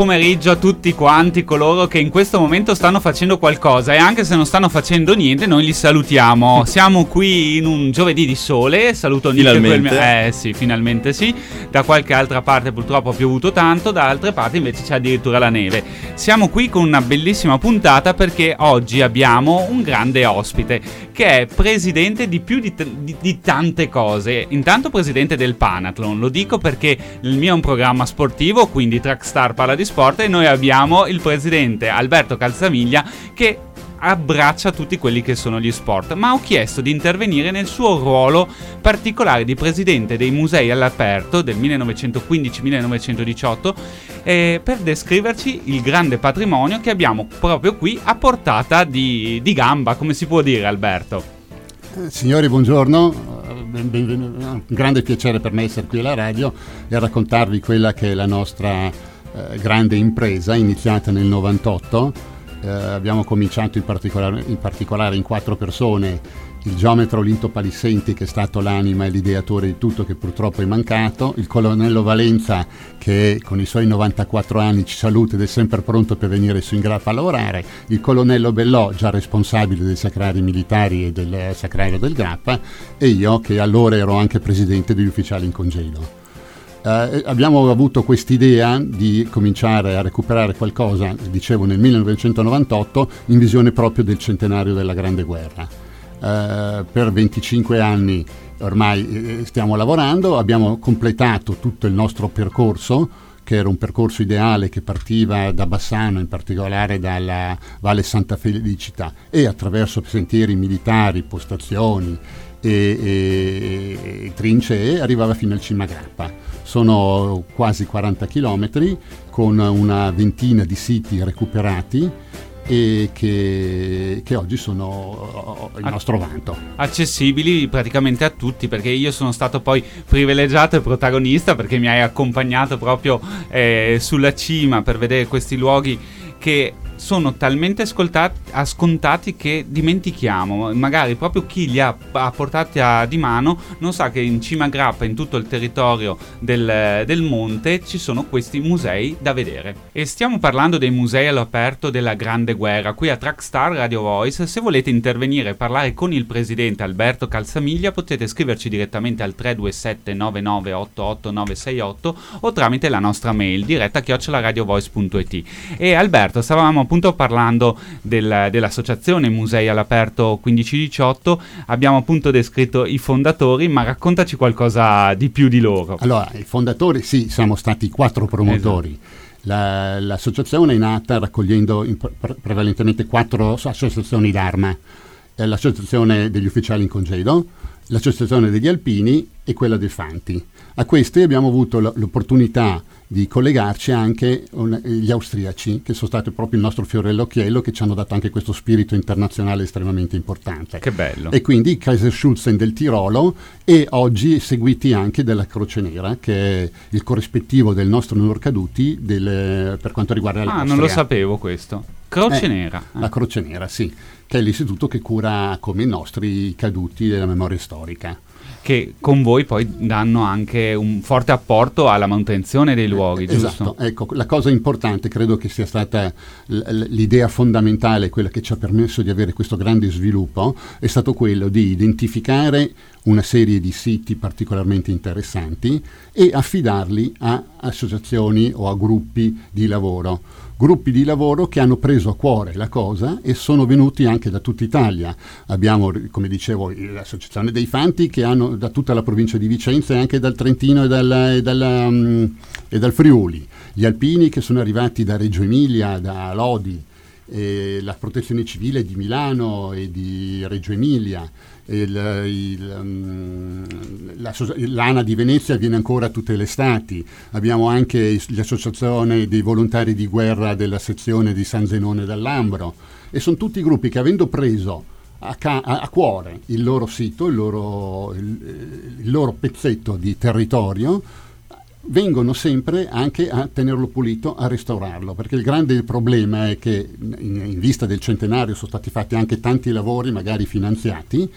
Pomeriggio a tutti quanti coloro che in questo momento stanno facendo qualcosa e anche se non stanno facendo niente noi li salutiamo. Siamo qui in un giovedì di sole, saluto Nick finalmente. Quel... Eh sì, finalmente sì. Da qualche altra parte purtroppo ha piovuto tanto, da altre parti invece c'è addirittura la neve. Siamo qui con una bellissima puntata perché oggi abbiamo un grande ospite che è presidente di più di, t- di, di tante cose. Intanto presidente del Panathlon, lo dico perché il mio è un programma sportivo, quindi Trackstar Star parla di sport e noi abbiamo il presidente Alberto Calzamiglia che abbraccia tutti quelli che sono gli sport, ma ho chiesto di intervenire nel suo ruolo particolare di presidente dei musei all'aperto del 1915-1918 eh, per descriverci il grande patrimonio che abbiamo proprio qui a portata di, di gamba, come si può dire Alberto? Eh, signori, buongiorno. Ben, ben, un grande piacere per me essere qui alla radio e raccontarvi quella che è la nostra eh, grande impresa iniziata nel 98. Eh, abbiamo cominciato in particolare, in particolare, in quattro persone il geometra Olinto Palissenti che è stato l'anima e l'ideatore di tutto che purtroppo è mancato, il colonnello Valenza che con i suoi 94 anni ci saluta ed è sempre pronto per venire su in grappa a lavorare, il colonnello Bellò già responsabile dei sacrari militari e del sacrario del grappa e io che allora ero anche presidente degli ufficiali in congedo. Eh, abbiamo avuto quest'idea di cominciare a recuperare qualcosa, dicevo nel 1998, in visione proprio del centenario della Grande Guerra. Eh, per 25 anni ormai eh, stiamo lavorando, abbiamo completato tutto il nostro percorso che era un percorso ideale che partiva da Bassano, in particolare dalla Valle Santa Felicità, e attraverso sentieri militari, postazioni e, e, e trincee arrivava fino al Cimagrappa. Sono quasi 40 km con una ventina di siti recuperati e che, che, oggi sono il nostro vanto. Accessibili praticamente a tutti perché io sono stato poi privilegiato e protagonista perché mi hai accompagnato proprio eh, sulla cima per vedere questi luoghi che sono talmente ascoltati, che dimentichiamo. Magari proprio chi li ha, ha portati a, di mano non sa che in cima a grappa, in tutto il territorio del, del, monte, ci sono questi musei da vedere. E stiamo parlando dei musei all'aperto della Grande Guerra. Qui a Trackstar Radio Voice, se volete intervenire e parlare con il presidente Alberto Calzamiglia, potete scriverci direttamente al 327 9988 968 o tramite la nostra mail diretta chioccioladiovoice.it. E Alberto, stavamo appunto parlando del, dell'associazione Musei all'aperto 1518, abbiamo appunto descritto i fondatori, ma raccontaci qualcosa di più di loro. Allora, i fondatori sì, siamo stati quattro promotori. Esatto. La, l'associazione è nata raccogliendo pre- prevalentemente quattro associazioni d'arma, l'associazione degli ufficiali in congedo, l'associazione degli alpini e quella dei fanti. A queste abbiamo avuto l'opportunità di collegarci anche un, gli austriaci, che sono stati proprio il nostro fiore all'occhiello, che ci hanno dato anche questo spirito internazionale estremamente importante. Che bello. E quindi Kaiserschulzen del Tirolo e oggi seguiti anche dalla Croce Nera, che è il corrispettivo del nostro onor caduti del, per quanto riguarda l'Austria. Ah, non lo sapevo questo. Croce eh, Nera. Eh. La Croce Nera, sì, che è l'istituto che cura come i nostri caduti della memoria storica. Che con voi poi danno anche un forte apporto alla manutenzione dei luoghi, giusto? Esatto, ecco, la cosa importante credo che sia stata l'idea fondamentale, quella che ci ha permesso di avere questo grande sviluppo, è stato quello di identificare una serie di siti particolarmente interessanti e affidarli a associazioni o a gruppi di lavoro gruppi di lavoro che hanno preso a cuore la cosa e sono venuti anche da tutta Italia. Abbiamo, come dicevo, l'associazione dei Fanti che hanno da tutta la provincia di Vicenza e anche dal Trentino e dal, e dal, um, e dal Friuli. Gli alpini che sono arrivati da Reggio Emilia, da Lodi, la protezione civile di Milano e di Reggio Emilia, il, il, um, la, l'ANA di Venezia viene ancora tutte le estati, abbiamo anche l'associazione dei volontari di guerra della sezione di San Zenone dall'Ambro. E sono tutti gruppi che avendo preso a, ca- a cuore il loro sito, il loro, il, il loro pezzetto di territorio, vengono sempre anche a tenerlo pulito, a restaurarlo, perché il grande problema è che in, in, vista del centenario sono stati fatti anche tanti lavori, magari finanziati,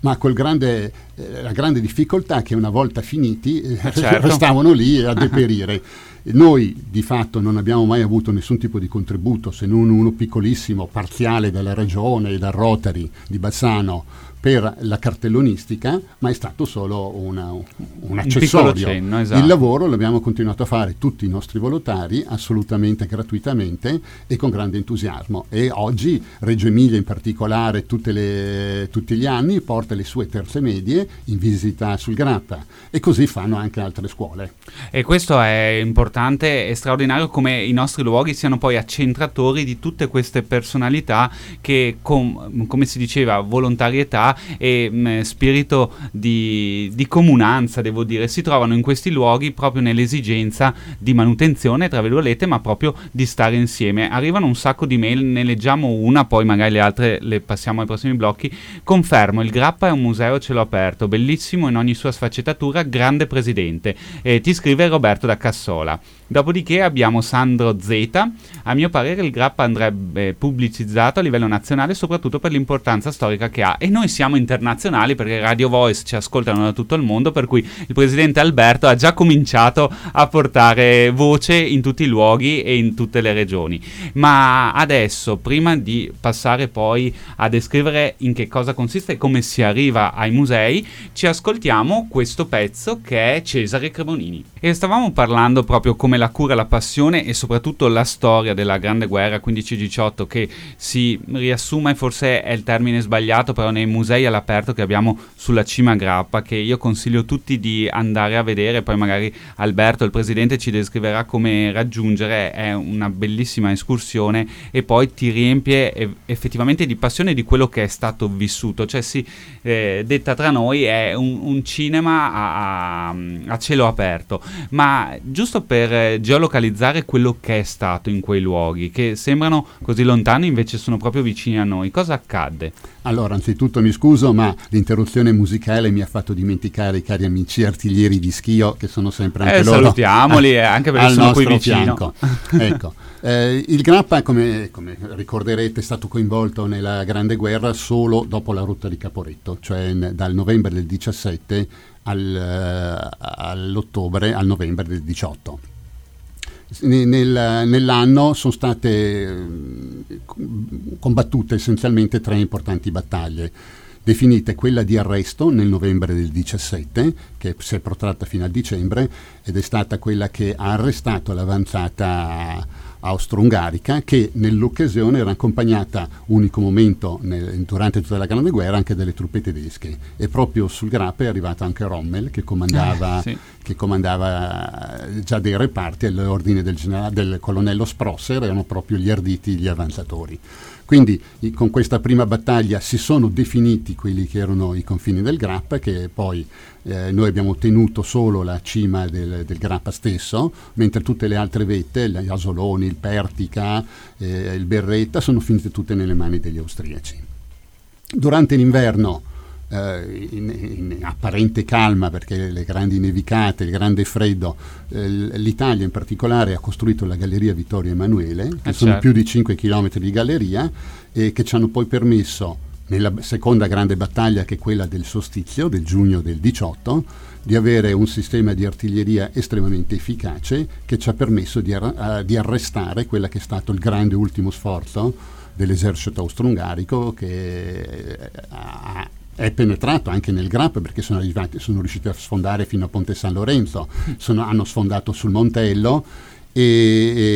ma grande eh, la grande difficoltà che una volta finiti eh, certo. restavano lì a deperire. Noi di fatto non abbiamo mai avuto nessun tipo di contributo, se non uno piccolissimo, parziale dalla regione e dal Rotary di Bassano per la cartellonistica, ma è stato solo una, un accessorio. Un cenno, esatto. Il lavoro l'abbiamo continuato a fare tutti i nostri volontari assolutamente gratuitamente e con grande entusiasmo. E oggi Reggio Emilia in particolare le, tutti gli anni porta le sue terze medie in visita sul Grappa e così fanno anche altre scuole. E questo è importante e straordinario come i nostri luoghi siano poi accentratori di tutte queste personalità che, com, come si diceva, volontarietà e mh, mm, spirito di, di, comunanza, devo dire, si trovano in questi luoghi proprio nell'esigenza di manutenzione, tra virgolette, ma proprio di stare insieme. Arrivano un sacco di mail, ne leggiamo una, poi magari le altre le passiamo ai prossimi blocchi. Confermo, il Grappa è un museo a cielo aperto, bellissimo in ogni sua sfaccettatura, grande presidente. Eh, ti scrive Roberto da Cassola. Dopodiché abbiamo Sandro Z. A mio parere il Grappa andrebbe pubblicizzato a livello nazionale soprattutto per l'importanza storica che ha e noi siamo internazionali perché Radio Voice ci ascoltano da tutto il mondo per cui il presidente Alberto ha già cominciato a portare voce in tutti i luoghi e in tutte le regioni. Ma adesso, prima di passare poi a descrivere in che cosa consiste e come si arriva ai musei, ci ascoltiamo questo pezzo che è Cesare Cremonini. E stavamo parlando proprio come la cura, la passione e soprattutto la storia della Grande Guerra 15-18 che si riassume, forse è il termine sbagliato, però nei musei all'aperto che abbiamo sulla cima Grappa che io consiglio tutti di andare a vedere, poi magari Alberto, il presidente, ci descriverà come raggiungere, è una bellissima escursione e poi ti riempie effettivamente di passione di quello che è stato vissuto, cioè si eh, detta tra noi è un, un cinema a, a, a cielo aperto, ma giusto per geolocalizzare quello che è stato in quei luoghi, che sembrano così lontani invece sono proprio vicini a noi. Cosa accadde? Allora, anzitutto mi scuso, ma l'interruzione musicale mi ha fatto dimenticare i cari amici artiglieri di Schio, che sono sempre anche eh, loro salutiamoli, a, anche perché sono qui vicino. Fianco. ecco. Eh, il Grappa, come, come, ricorderete, è stato coinvolto nella Grande Guerra solo dopo la rotta di Caporetto, cioè n- dal novembre del 17 al, uh, all'ottobre, al novembre del 18 nel, nell'anno sono state eh, combattute essenzialmente tre importanti battaglie. Definite quella di arresto nel novembre del 17, che si è protratta fino a dicembre, ed è stata quella che ha arrestato l'avanzata austro-ungarica che nell'occasione era accompagnata unico momento nel, durante tutta la Grande Guerra anche dalle truppe tedesche e proprio sul Grappa è arrivato anche Rommel che comandava, eh, sì. che comandava già dei reparti all'ordine del, del colonnello Sprosser erano proprio gli arditi gli avanzatori quindi con questa prima battaglia si sono definiti quelli che erano i confini del Grappa, che poi eh, noi abbiamo tenuto solo la cima del, del, Grappa stesso, mentre tutte le altre vette, gli Asoloni, il Pertica, eh, il Berretta, sono finite tutte nelle mani degli austriaci. Durante l'inverno eh, in, in, apparente calma perché le grandi nevicate, il grande freddo, eh, l'Italia in particolare ha costruito la Galleria Vittorio Emanuele, che eh sono certo. più di 5 km di galleria e che ci hanno poi permesso nella seconda grande battaglia che è quella del Sostizio del giugno del 18 di avere un sistema di artiglieria estremamente efficace che ci ha permesso di, ar- di arrestare quello che è stato il grande ultimo sforzo dell'esercito austro-ungarico che eh, ha, è penetrato anche nel Grappa perché sono, arrivati, sono riusciti a sfondare fino a Ponte San Lorenzo, sono, hanno sfondato sul Montello e,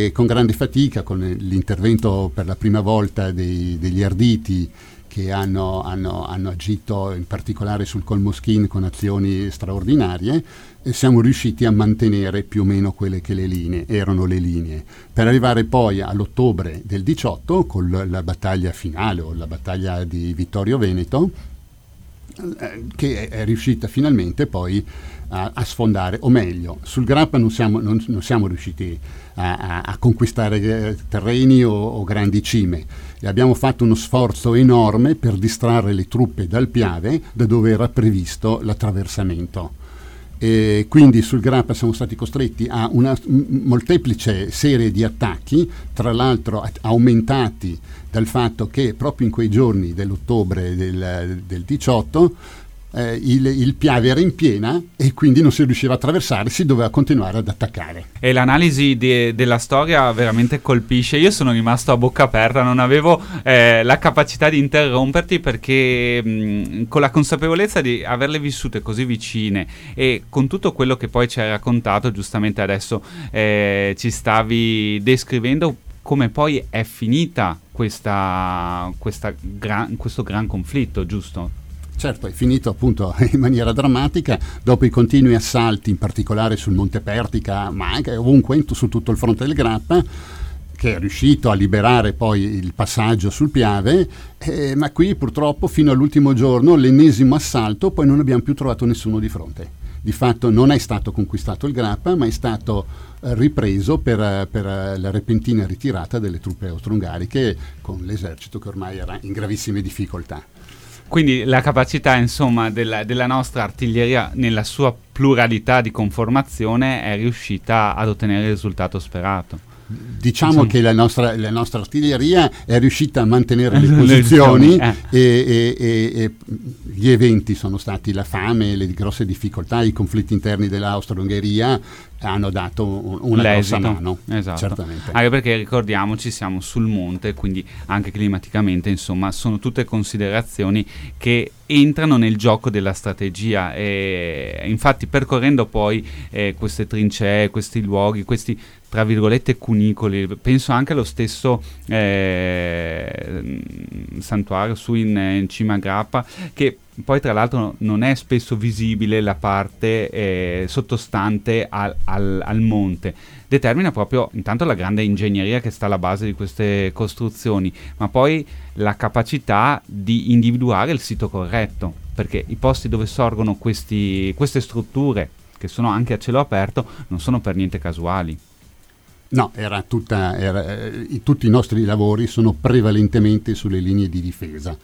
e, con grande fatica, con l'intervento per la prima volta dei, degli arditi che hanno, hanno, hanno, agito in particolare sul Colmoschin con azioni straordinarie, siamo riusciti a mantenere più o meno quelle che le linee, erano le linee, per arrivare poi all'ottobre del 18 con la battaglia finale o la battaglia di Vittorio Veneto, che è riuscita finalmente poi a, a, sfondare, o meglio, sul Grappa non siamo, non, non siamo riusciti a, a, a conquistare eh, terreni o, o, grandi cime. E abbiamo fatto uno sforzo enorme per distrarre le truppe dal Piave, da dove era previsto l'attraversamento. E quindi sul Grappa siamo stati costretti a una molteplice serie di attacchi, tra l'altro aumentati dal fatto che proprio in quei giorni dell'ottobre del, del 18 eh, il, il, Piave era in piena e quindi non si riusciva a attraversare, si doveva continuare ad attaccare. E l'analisi de, della storia veramente colpisce. Io sono rimasto a bocca aperta, non avevo eh, la capacità di interromperti perché mh, con la consapevolezza di averle vissute così vicine e con tutto quello che poi ci hai raccontato, giustamente adesso eh, ci stavi descrivendo come poi è finita questa, questa gran, questo gran conflitto, giusto? Certo, è finito appunto in maniera drammatica dopo i continui assalti, in particolare sul Monte Pertica, ma anche ovunque su tutto il fronte del Grappa, che è riuscito a liberare poi il passaggio sul Piave, eh, ma qui purtroppo fino all'ultimo giorno, l'ennesimo assalto, poi non abbiamo più trovato nessuno di fronte. Di fatto non è stato conquistato il Grappa, ma è stato eh, ripreso per, per, eh, la repentina ritirata delle truppe austro-ungariche con l'esercito che ormai era in gravissime difficoltà. Quindi la capacità insomma, della, della, nostra artiglieria nella sua pluralità di conformazione è riuscita ad ottenere il risultato sperato. Diciamo che la nostra, la nostra, artiglieria è riuscita a mantenere le posizioni eh. e, e, e, e, gli eventi sono stati la fame, le grosse difficoltà, i conflitti interni dell'Austro-Ungheria hanno dato una L'esito. grossa mano. Esatto. Certamente. Anche perché ricordiamoci siamo sul monte, quindi anche climaticamente, insomma, sono tutte considerazioni che entrano nel gioco della strategia e infatti percorrendo poi eh, queste trincee, questi luoghi, questi tra virgolette cunicoli, penso anche allo stesso eh, santuario su in, in cima a Grappa che poi tra l'altro non è spesso visibile la parte eh, sottostante al, al, al, monte. Determina proprio intanto la grande ingegneria che sta alla base di queste costruzioni, ma poi la capacità di individuare il sito corretto, perché i posti dove sorgono questi, queste strutture, che sono anche a cielo aperto, non sono per niente casuali. No, era tutta, era, eh, tutti i nostri lavori sono prevalentemente sulle linee di difesa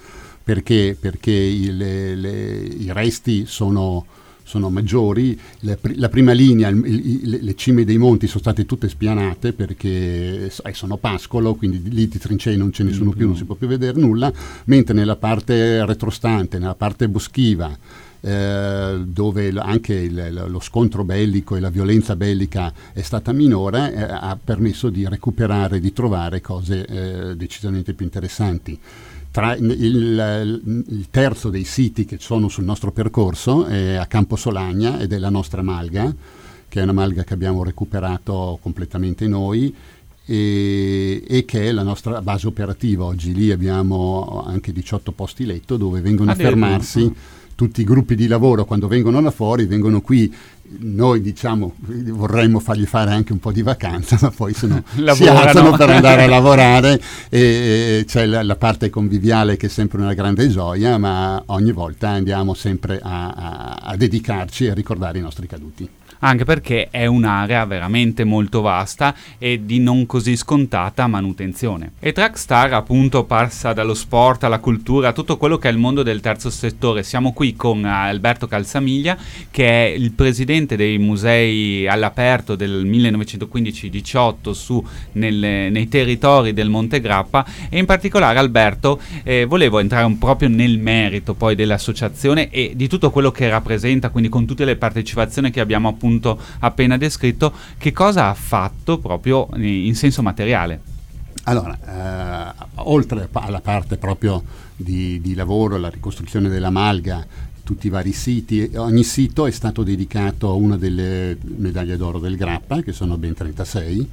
perché, perché i, le, le, i resti sono, sono maggiori, la, la, prima linea, il, il, le cime dei monti sono state tutte spianate perché eh, sono pascolo, quindi lì di trincei non ce ne sono più, non si può più vedere nulla, mentre nella parte retrostante, nella parte boschiva, eh, dove anche il, lo scontro bellico e la violenza bellica è stata minore, eh, ha permesso di recuperare, di trovare cose eh, decisamente più interessanti tra il, il, terzo dei siti che sono sul nostro percorso è a Campo Solagna ed è la nostra malga, che è una malga che abbiamo recuperato completamente noi e, e, che è la nostra base operativa. Oggi lì abbiamo anche 18 posti letto dove vengono a fermarsi tutti i gruppi di lavoro quando vengono là fuori vengono qui. Noi diciamo vorremmo fargli fare anche un po' di vacanza ma poi sono, si alzano per andare a lavorare e, e c'è la, la, parte conviviale che è sempre una grande gioia ma ogni volta andiamo sempre a, a, a dedicarci e a ricordare i nostri caduti anche perché è un'area veramente molto vasta e di non così scontata manutenzione. E Trackstar appunto passa dallo sport alla cultura, a tutto quello che è il mondo del terzo settore. Siamo qui con Alberto Calzamiglia che è il presidente dei musei all'aperto del 1915-18 su nelle, nei territori del Monte Grappa e in particolare Alberto eh, volevo entrare un proprio nel merito poi dell'associazione e di tutto quello che rappresenta, quindi con tutte le partecipazioni che abbiamo appunto appunto appena descritto, che cosa ha fatto proprio in senso materiale? Allora, eh, oltre alla parte proprio di, di lavoro, la ricostruzione della malga, tutti i vari siti, ogni sito è stato dedicato a una delle medaglie d'oro del Grappa, che sono ben 36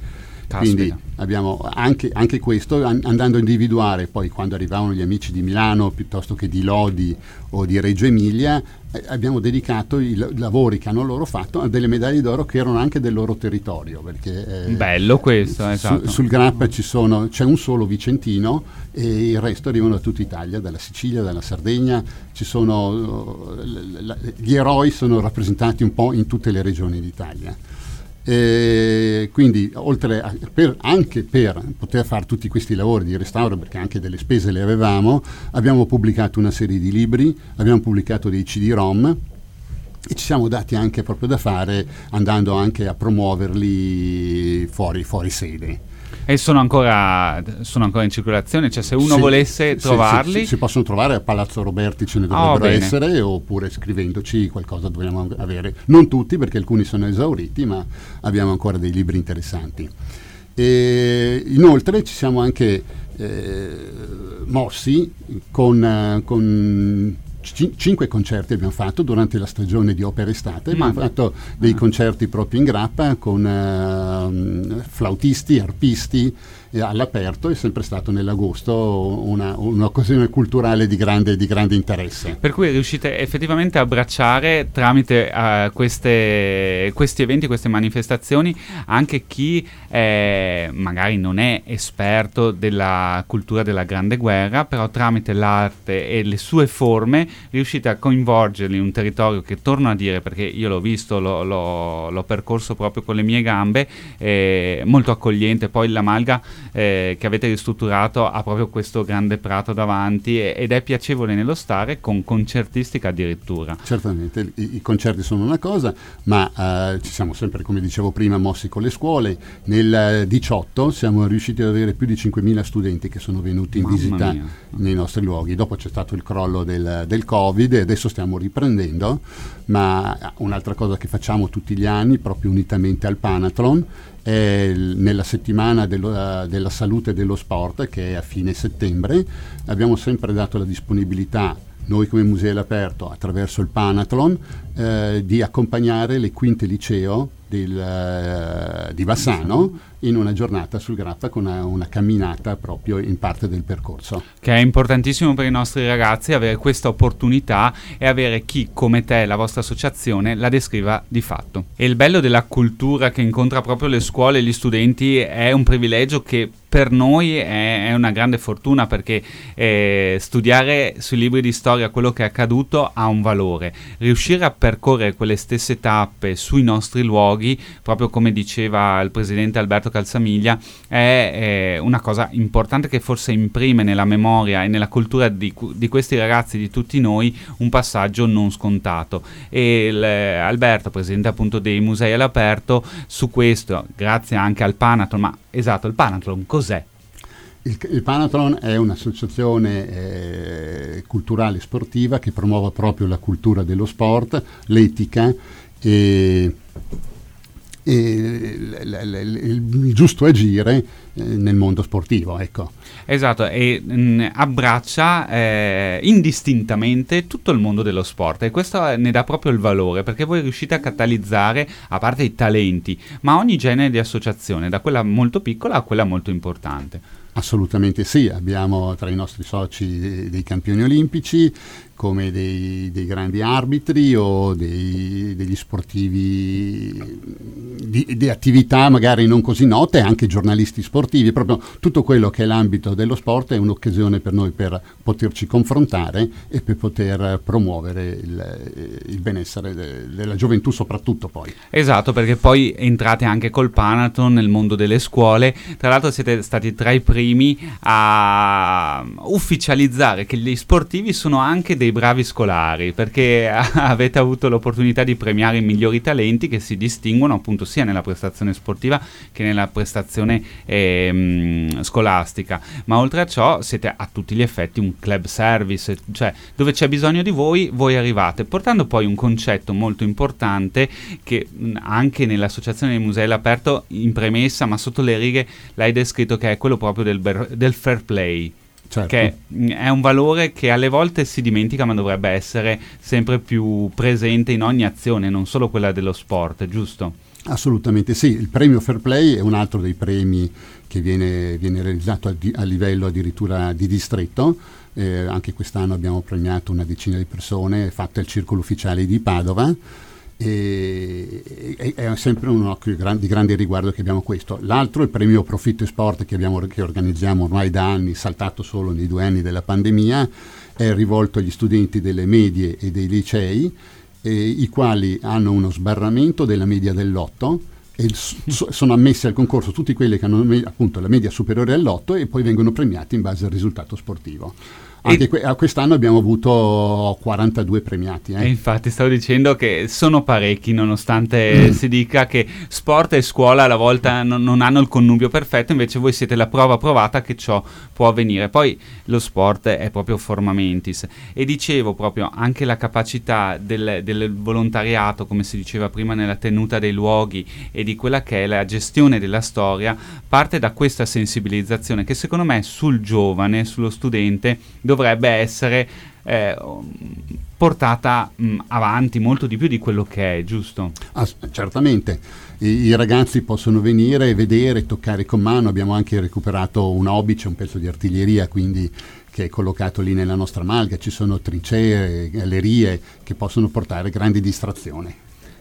quindi abbiamo anche, anche questo, an- andando a individuare poi quando arrivavano gli amici di Milano piuttosto che di Lodi o di Reggio Emilia, eh, abbiamo dedicato i l- lavori che hanno loro fatto a delle medaglie d'oro che erano anche del loro territorio. Perché, eh, Bello questo, esatto. Su, sul Grappa sono, c'è un solo vicentino e il resto arrivano da tutta Italia, dalla Sicilia, dalla Sardegna, sono, l- l- gli eroi sono rappresentati un po' in tutte le regioni d'Italia. E quindi oltre a, per, anche per poter fare tutti questi lavori di restauro, perché anche delle spese le avevamo, abbiamo pubblicato una serie di libri, abbiamo pubblicato dei CD-ROM e ci siamo dati anche proprio da fare andando anche a promuoverli fuori, fuori sede. E sono ancora, sono ancora in circolazione? Cioè se uno sì, volesse trovarli... Sì, si possono trovare a Palazzo Roberti, ce ne Ah, dovrebbero bene. essere, oppure scrivendoci qualcosa dobbiamo avere. Non tutti perché alcuni sono esauriti, ma abbiamo ancora dei libri interessanti. E inoltre ci siamo anche eh, mossi con, con cinque concerti abbiamo fatto durante la stagione di opera estate, abbiamo Ma- fatto dei concerti proprio in grappa con ehm, flautisti, arpisti all'aperto, è sempre stato nell'agosto una, un'occasione culturale di grande, di grande interesse. Per cui riuscite effettivamente a abbracciare tramite eh, queste- questi eventi, queste manifestazioni, anche chi eh, magari non è esperto della cultura della Grande Guerra, però tramite l'arte e le sue forme riuscite a coinvolgerli in un territorio che torno a dire, perché io l'ho visto, l'ho, l'ho- l'ho percorso proprio con le mie gambe, eh, molto accogliente. Poi la Malga eh, che avete ristrutturato ha proprio questo grande prato davanti e- ed è piacevole nello stare con concertistica addirittura. Certamente, i, i concerti sono una cosa, ma eh, ci siamo sempre, come dicevo prima, mossi con le scuole. Nel eh, 18 siamo riusciti ad avere più di 5.000 studenti che sono venuti in Mamma visita mia. nei nostri luoghi. Dopo c'è stato il crollo del, del Covid e adesso stiamo riprendendo, ma un'altra cosa che facciamo tutti gli anni, proprio unitamente al Panathlon, il- nella settimana dello- eh, della salute e dello sport, che è a fine settembre, abbiamo sempre dato la disponibilità noi come Museo all'Aperto, attraverso il Panathlon, eh, di accompagnare le quinte liceo del, eh, di Bassano in una giornata sul Grappa con una, una camminata proprio in parte del percorso. Che è importantissimo per i nostri ragazzi avere questa opportunità e avere chi come te, la vostra associazione, la descriva di fatto. E il bello della cultura che incontra proprio le scuole e gli studenti è un privilegio che per noi è, è una grande fortuna perché eh, studiare sui libri di storia quello che è accaduto ha un valore. Riuscire a percorrere quelle stesse tappe sui nostri luoghi, proprio come diceva il presidente Alberto Calzamiglia, è eh, una cosa importante che forse imprime nella memoria e nella cultura di, di questi ragazzi, di tutti noi, un passaggio non scontato. E il, eh, Alberto, presidente appunto dei musei all'aperto, su questo, grazie anche al Panathlon, ma esatto, il Panathlon cos'è? Il, il Panathlon è un'associazione eh, culturale sportiva che promuove proprio la cultura dello sport, l'etica e, e l- l- l- il giusto agire eh, nel mondo sportivo. Ecco. Esatto, e mh, abbraccia eh, indistintamente tutto il mondo dello sport e questo eh, ne dà proprio il valore perché voi riuscite a catalizzare, a parte i talenti, ma ogni genere di associazione, da quella molto piccola a quella molto importante. Assolutamente sì, abbiamo tra i nostri soci dei, campioni olimpici come dei, dei grandi arbitri o dei- degli sportivi di, di attività magari non così note, anche giornalisti sportivi, proprio tutto quello che è l'ambito dello sport è un'occasione per noi per poterci confrontare e per poter promuovere il, il benessere de- della gioventù soprattutto poi. Esatto, perché poi entrate anche col Panaton nel mondo delle scuole. Tra l'altro siete stati tra i primi a ufficializzare che gli sportivi sono anche dei bravi scolari, perché avete avuto l'opportunità di premiare i migliori talenti che si distinguono appunto sia nella prestazione sportiva che nella prestazione ehm, scolastica. Ma oltre a ciò siete a tutti gli effetti un club service, cioè dove c'è bisogno di voi, voi arrivate, portando poi un concetto molto importante che mh, anche nell'Associazione dei Musei all'Aperto in premessa, ma sotto le righe l'hai descritto che è quello proprio del, ber- del fair play. Certo. Che mh, è un valore che alle volte si dimentica, ma dovrebbe essere sempre più presente in ogni azione, non solo quella dello sport, giusto? Assolutamente sì, il premio Fair Play è un altro dei premi che viene, viene realizzato a, di- a livello addirittura di distretto, Eh, anche quest'anno abbiamo premiato una decina di persone, fatta il circolo ufficiale di Padova e, è sempre un occhio di grande riguardo che abbiamo questo. L'altro il premio Profitto e Sport che, abbiamo, che organizziamo ormai da anni, saltato solo nei due anni della pandemia, è rivolto agli studenti delle medie e dei licei eh, i quali hanno uno sbarramento della media dell'otto e so- sono ammessi al concorso tutti quelli che hanno appunto la media superiore all'8 e poi vengono premiati in base al risultato sportivo. Anche que- quest'anno abbiamo avuto 42 premiati. Eh. Infatti stavo dicendo che sono parecchi, nonostante mm. si dica che sport e scuola alla volta non, non, hanno il connubio perfetto, invece voi siete la prova provata che ciò può avvenire. Poi lo sport è proprio forma mentis. E dicevo proprio anche la capacità del, del volontariato, come si diceva prima, nella tenuta dei luoghi e di quella che è la gestione della storia, parte da questa sensibilizzazione che secondo me sul giovane, sullo studente, dovrebbe essere eh, portata mh, avanti molto di più di quello che è, giusto? Ah, certamente. I, I, ragazzi possono venire, vedere, toccare con mano. Abbiamo anche recuperato un c'è un pezzo di artiglieria, quindi che è collocato lì nella nostra malga. Ci sono trincee, gallerie che possono portare grandi distrazioni.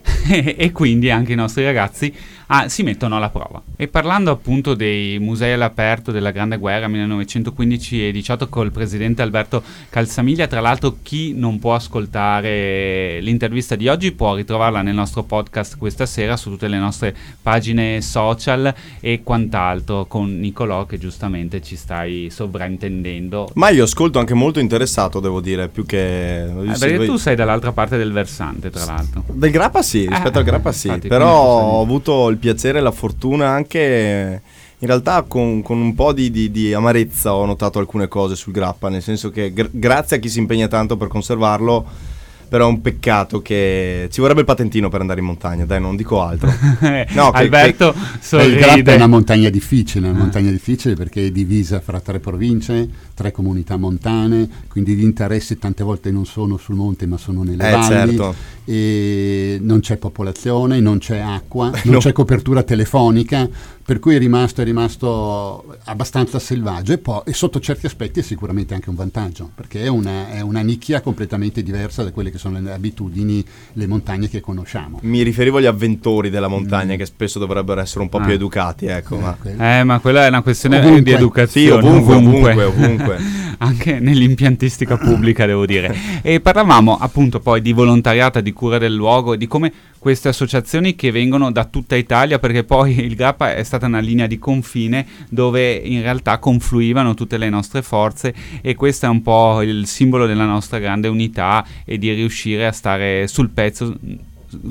e quindi anche i nostri ragazzi ah, si mettono alla prova. E parlando appunto dei musei all'aperto della Grande Guerra 1915 e 18 col presidente Alberto Calzamiglia, tra l'altro chi non può ascoltare l'intervista di oggi può ritrovarla nel nostro podcast questa sera su tutte le nostre pagine social e quant'altro con Nicolò che giustamente ci stai sovraintendendo. Ma io ascolto anche molto interessato, devo dire, più che... Eh, perché voi... tu sei dall'altra parte del versante, tra l'altro. Del Grappa sì, rispetto eh, al Grappa sì, infatti, però ho avuto il piacere e la fortuna anche in realtà con, con un po' di, di, di, amarezza ho notato alcune cose sul grappa, nel senso che gr- grazie a chi si impegna tanto per conservarlo però è un peccato che ci vorrebbe il patentino per andare in montagna, dai, non dico altro. no, che, Alberto che, sorride. Il Grappa è una montagna difficile, una montagna difficile perché è divisa fra tre province, tre comunità montane, quindi gli interessi tante volte non sono sul monte ma sono nelle eh, valli. Certo. E non c'è popolazione, non c'è acqua, non no. c'è copertura telefonica, per cui è rimasto, è rimasto abbastanza selvaggio e, poi, e, sotto certi aspetti è sicuramente anche un vantaggio, perché è una, è una, nicchia completamente diversa da quelle che sono le abitudini, le montagne che conosciamo. Mi riferivo agli avventori della montagna mm. che spesso dovrebbero essere un po' ah. più educati, ecco. Eh, ma. Eh, ma quella è una questione ovunque. di educazione. Sì, ovunque, ovunque. ovunque, ovunque. anche nell'impiantistica pubblica, devo dire. E parlavamo appunto poi di volontariato, di cura del luogo e di come queste associazioni che vengono da tutta Italia, perché poi il Grappa è stata una linea di confine dove in realtà confluivano tutte le nostre forze e questo è un po' il simbolo della nostra grande unità e di riuscire a stare sul pezzo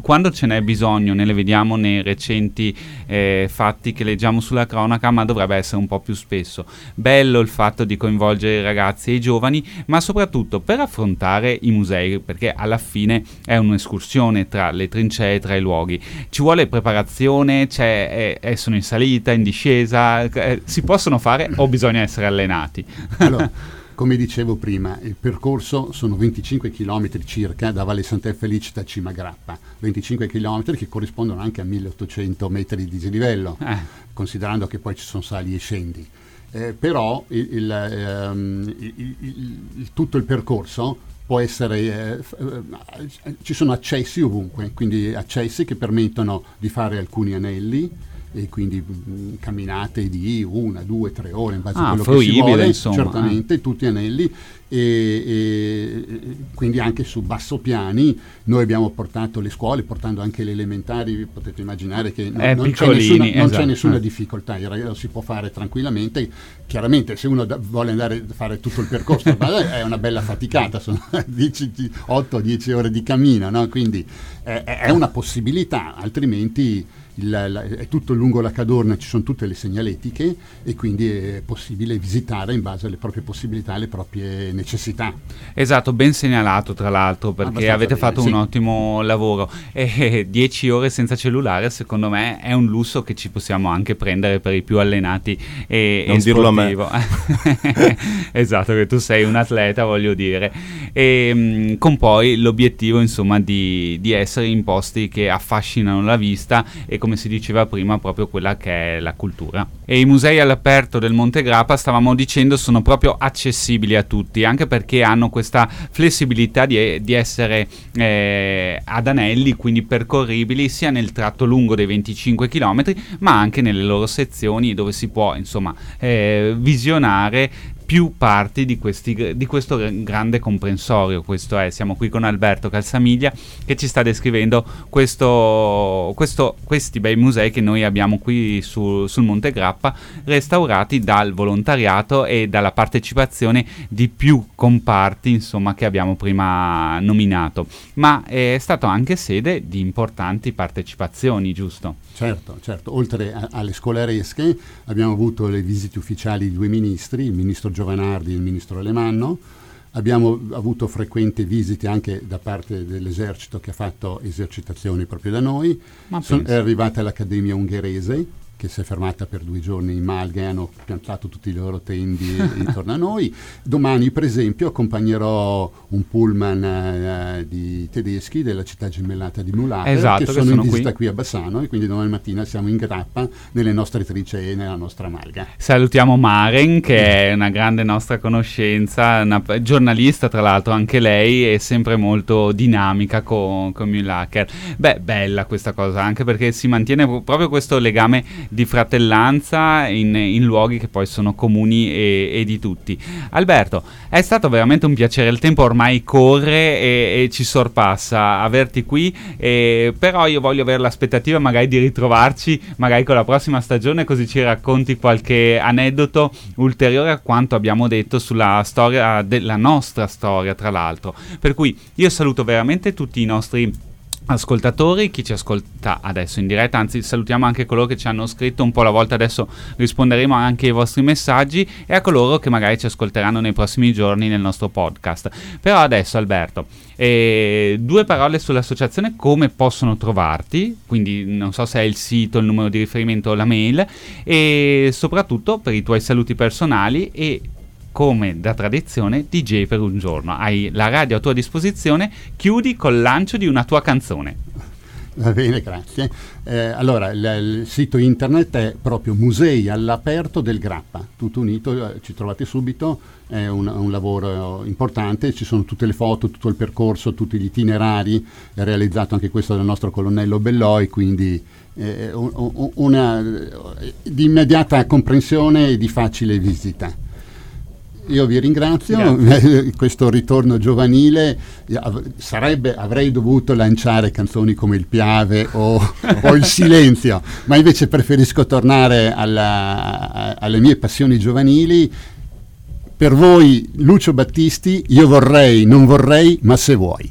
quando ce n'è bisogno, ne le vediamo nei recenti eh, fatti che leggiamo sulla cronaca, ma dovrebbe essere un po' più spesso. Bello il fatto di coinvolgere i ragazzi e i giovani, ma soprattutto per affrontare i musei, perché alla fine è un'escursione tra le trincee, tra i luoghi. Ci vuole preparazione, eh, eh, sono in salita, in discesa, eh, si possono fare o bisogna essere allenati? Allora. Come dicevo prima, il percorso sono 25 km circa da Valle Sant'Efelice a Cima Grappa, 25 km che corrispondono anche a 1800 metri di dislivello, eh. considerando che poi ci sono sali e scendi. Eh, però il, il, ehm, il, tutto il percorso può essere, eh, eh, ci sono accessi ovunque, quindi accessi che permettono di fare alcuni anelli, e quindi mh, mm, camminate di una, due, tre ore in base ah, a quello che si vuole, insomma, certamente, eh. tutti anelli e, e, quindi anche su basso piani noi abbiamo portato le scuole, portando anche le elementari, potete immaginare che no, non, c'è nessuna, esatto. non, c'è nessota, difficoltà, lo si può fare tranquillamente, chiaramente se uno da, vuole andare a fare tutto il percorso è una bella faticata, sono 8-10 ore di cammino, no? quindi è, è una possibilità, altrimenti il, la, è tutto lungo la Cadorna, ci sono tutte le segnaletiche e quindi è possibile visitare in base alle proprie possibilità, alle proprie necessità. Esatto, ben segnalato tra l'altro perché avete fatto bene, un sì. ottimo lavoro e 10 ore senza cellulare secondo me è un lusso che ci possiamo anche prendere per i più allenati e, non e dirlo sportivo. a me. esatto, che tu sei un atleta voglio dire e mh, mm, con poi l'obiettivo insomma di, di essere in posti che affascinano la vista e come si diceva prima, proprio quella che è la cultura. E i musei all'aperto del Monte Grappa, stavamo dicendo, sono proprio accessibili a tutti, anche perché hanno questa flessibilità di, di essere eh, ad anelli, quindi percorribili sia nel tratto lungo dei 25 km, ma anche nelle loro sezioni dove si può, insomma, eh, visionare più parti di, questi, di, questo grande comprensorio. Questo è, siamo qui con Alberto Calsamiglia che ci sta descrivendo questo, questo, questi bei musei che noi abbiamo qui su, sul Monte Grappa, restaurati dal volontariato e dalla partecipazione di più comparti insomma, che abbiamo prima nominato. Ma è stato anche sede di importanti partecipazioni, giusto? Certo, certo. Oltre a, alle scolaresche abbiamo avuto le visite ufficiali di due ministri, il ministro Giovanardi e il ministro Alemanno. Abbiamo avuto frequenti visite anche da parte dell'esercito che ha fatto esercitazioni proprio da noi. Son, è arrivata l'Accademia ungherese che si è fermata per due giorni in Malga e hanno piantato tutti i loro tendi intorno a noi. Domani, per esempio, accompagnerò un pullman eh, di tedeschi della città gemellata di Mulata esatto, che, sono che sono in visita qui. qui. a Bassano e quindi domani mattina siamo in grappa nelle nostre trincee e nella nostra Malga. Salutiamo Maren che è una grande nostra conoscenza, una giornalista tra l'altro anche lei è sempre molto dinamica con, con Mulacher. Beh, bella questa cosa anche perché si mantiene proprio questo legame di fratellanza in, in luoghi che poi sono comuni e, e, di tutti. Alberto, è stato veramente un piacere, il tempo ormai corre e, e ci sorpassa averti qui, e, però io voglio avere l'aspettativa magari di ritrovarci magari con la prossima stagione così ci racconti qualche aneddoto ulteriore a quanto abbiamo detto sulla storia della nostra storia tra l'altro. Per cui io saluto veramente tutti i nostri ascoltatori, chi ci ascolta adesso in diretta, anzi salutiamo anche coloro che ci hanno scritto un po' alla volta, adesso risponderemo anche ai vostri messaggi e a coloro che magari ci ascolteranno nei prossimi giorni nel nostro podcast. Però adesso Alberto, eh, due parole sull'associazione, come possono trovarti, quindi non so se è il sito, il numero di riferimento o la mail e soprattutto per i tuoi saluti personali e come da tradizione DJ per un giorno. Hai la radio a tua disposizione, chiudi col lancio di una tua canzone. Va bene, grazie. Eh, allora, il, il, sito internet è proprio Musei all'aperto del Grappa, tutto unito, eh, ci trovate subito, è un, un, lavoro importante, ci sono tutte le foto, tutto il percorso, tutti gli itinerari, è realizzato anche questo dal nostro colonnello Belloi, quindi eh, un, una, di immediata comprensione e di facile visita. Io vi ringrazio, questo ritorno giovanile sarebbe, avrei dovuto lanciare canzoni come il Piave o, o il Silenzio, ma invece preferisco tornare alla, alle mie passioni giovanili. Per voi Lucio Battisti, io vorrei, non vorrei, ma se vuoi.